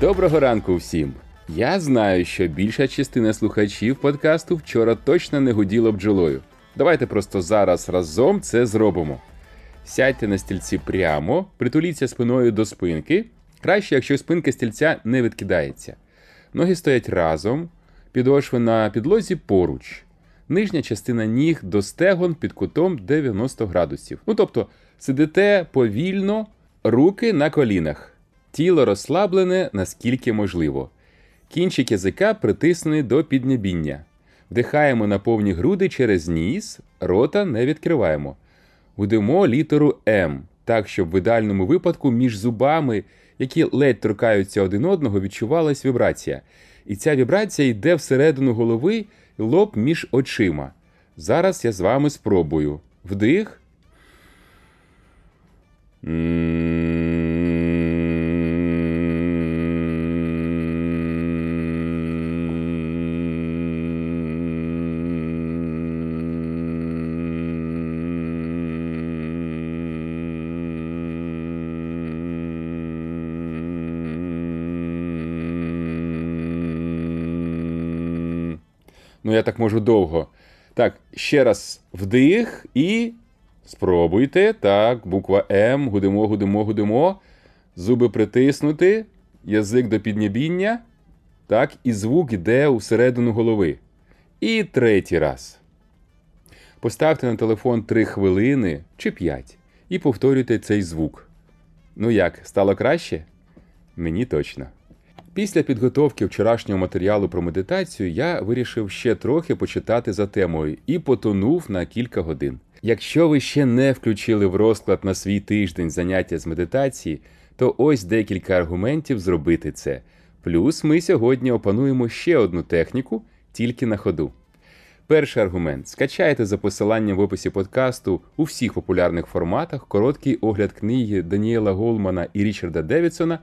Доброго ранку всім! Я знаю, що більша частина слухачів подкасту вчора точно не гуділа бджолою. Давайте просто зараз разом це зробимо. Сядьте на стільці прямо, притуліться спиною до спинки. Краще, якщо спинка стільця не відкидається. Ноги стоять разом, підошви на підлозі поруч. Нижня частина ніг до стегон під кутом 90 градусів. Ну тобто сидите повільно, руки на колінах. Тіло розслаблене наскільки можливо. Кінчик язика притиснений до піднебіння. Вдихаємо на повні груди через ніс, рота не відкриваємо. Гудимо літеру М, так, щоб в ідеальному випадку між зубами, які ледь торкаються один одного, відчувалась вібрація. І ця вібрація йде всередину голови і лоб між очима. Зараз я з вами спробую. Вдих. Ну, я так можу довго. Так, ще раз вдих і спробуйте. Так, буква М. Гудимо, гудимо, гудимо. Зуби притиснути, язик до піднебіння. Так, і звук йде всередину голови. І третій раз. Поставте на телефон 3 хвилини чи 5 і повторюйте цей звук. Ну як, стало краще? Мені точно. Після підготовки вчорашнього матеріалу про медитацію я вирішив ще трохи почитати за темою і потонув на кілька годин. Якщо ви ще не включили в розклад на свій тиждень заняття з медитації, то ось декілька аргументів зробити це. Плюс ми сьогодні опануємо ще одну техніку тільки на ходу. Перший аргумент: скачайте за посиланням в описі подкасту у всіх популярних форматах короткий огляд книги Даніела Голмана і Річарда Девідсона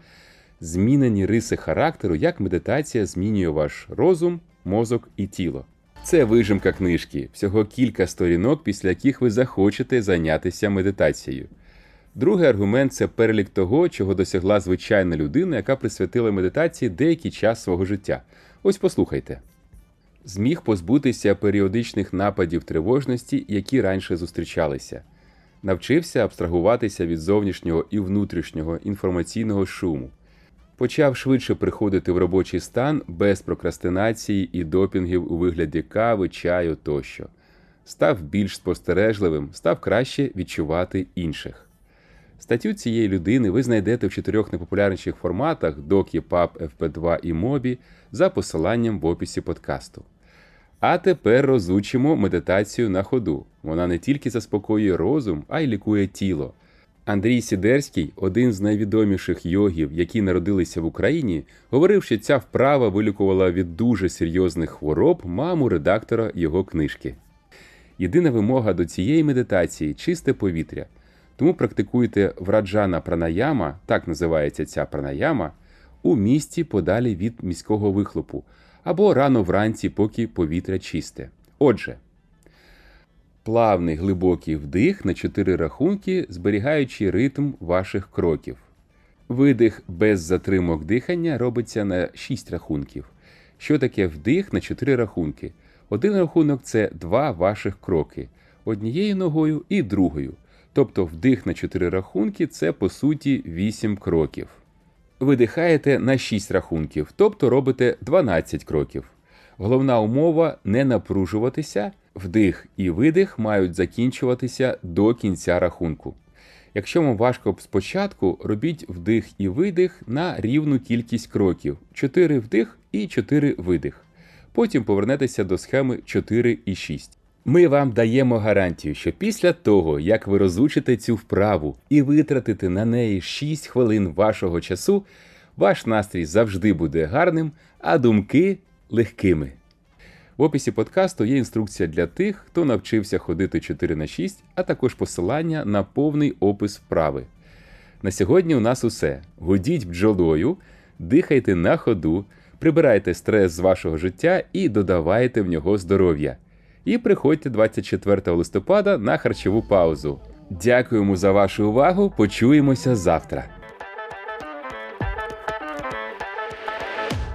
Змінені риси характеру, як медитація змінює ваш розум, мозок і тіло. Це вижимка книжки, всього кілька сторінок, після яких ви захочете зайнятися медитацією. Другий аргумент це перелік того, чого досягла звичайна людина, яка присвятила медитації деякий час свого життя. Ось послухайте. Зміг позбутися періодичних нападів тривожності, які раніше зустрічалися. Навчився абстрагуватися від зовнішнього і внутрішнього інформаційного шуму. Почав швидше приходити в робочий стан без прокрастинації і допінгів у вигляді кави, чаю тощо. Став більш спостережливим, став краще відчувати інших. Статтю цієї людини ви знайдете в чотирьох найпопулярніших форматах Doki, PUB, FP2 і Mobi за посиланням в описі подкасту. А тепер розучимо медитацію на ходу. Вона не тільки заспокоює розум, а й лікує тіло. Андрій Сідерський, один з найвідоміших йогів, які народилися в Україні, говорив, що ця вправа вилікувала від дуже серйозних хвороб маму редактора його книжки. Єдина вимога до цієї медитації чисте повітря. Тому практикуйте враджана пранаяма, так називається ця пранаяма, у місті подалі від міського вихлопу або рано вранці, поки повітря чисте. Отже. Плавний глибокий вдих на 4 рахунки, зберігаючи ритм ваших кроків. Видих без затримок дихання робиться на 6 рахунків. Що таке вдих на 4 рахунки? Один рахунок це два ваших кроки однією ногою і другою. Тобто вдих на 4 рахунки це по суті 8 кроків. Видихаєте на 6 рахунків, тобто робите 12 кроків. Головна умова не напружуватися. Вдих і видих мають закінчуватися до кінця рахунку. Якщо вам важко спочатку, робіть вдих і видих на рівну кількість кроків: 4 вдих і 4 видих. Потім повернетеся до схеми 4 і 6. Ми вам даємо гарантію, що після того, як ви розучите цю вправу і витратите на неї 6 хвилин вашого часу, ваш настрій завжди буде гарним, а думки легкими. В описі подкасту є інструкція для тих, хто навчився ходити 4 на 6, а також посилання на повний опис вправи. На сьогодні у нас усе. Гудіть бджолою, дихайте на ходу, прибирайте стрес з вашого життя і додавайте в нього здоров'я. І приходьте 24 листопада на харчову паузу. Дякуємо за вашу увагу. Почуємося завтра.